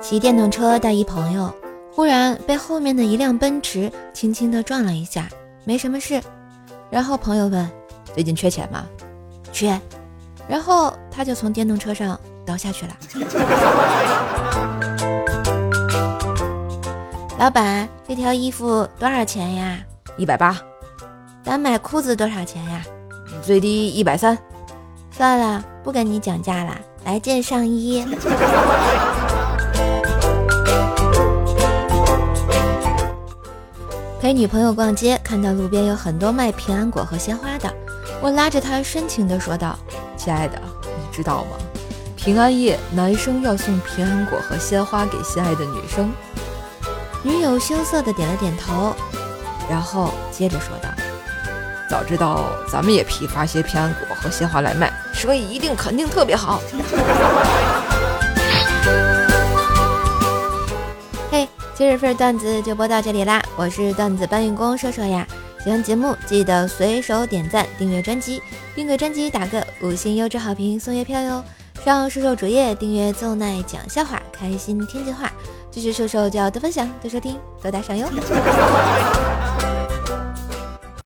骑电动车带一朋友，忽然被后面的一辆奔驰轻轻地撞了一下，没什么事。然后朋友问：“最近缺钱吗？”“缺。”然后他就从电动车上倒下去了。老板，这条衣服多少钱呀？一百八。咱买裤子多少钱呀？最低一百三。算了，不跟你讲价了，来件上衣。陪女朋友逛街，看到路边有很多卖平安果和鲜花的，我拉着她深情地说道：“亲爱的，你知道吗？平安夜男生要送平安果和鲜花给心爱的女生。”女友羞涩地点了点头，然后接着说道：“早知道咱们也批发些平安果和鲜花来卖，生意一定肯定特别好。”嘿今日份段子就播到这里啦！我是段子搬运工射手呀，喜欢节目记得随手点赞、订阅专辑，并给专辑打个五星优质好评送月票哟！上射手主页订阅奏奈讲笑话，开心天津话，支持射手就要多分享、多收听、多打赏哟！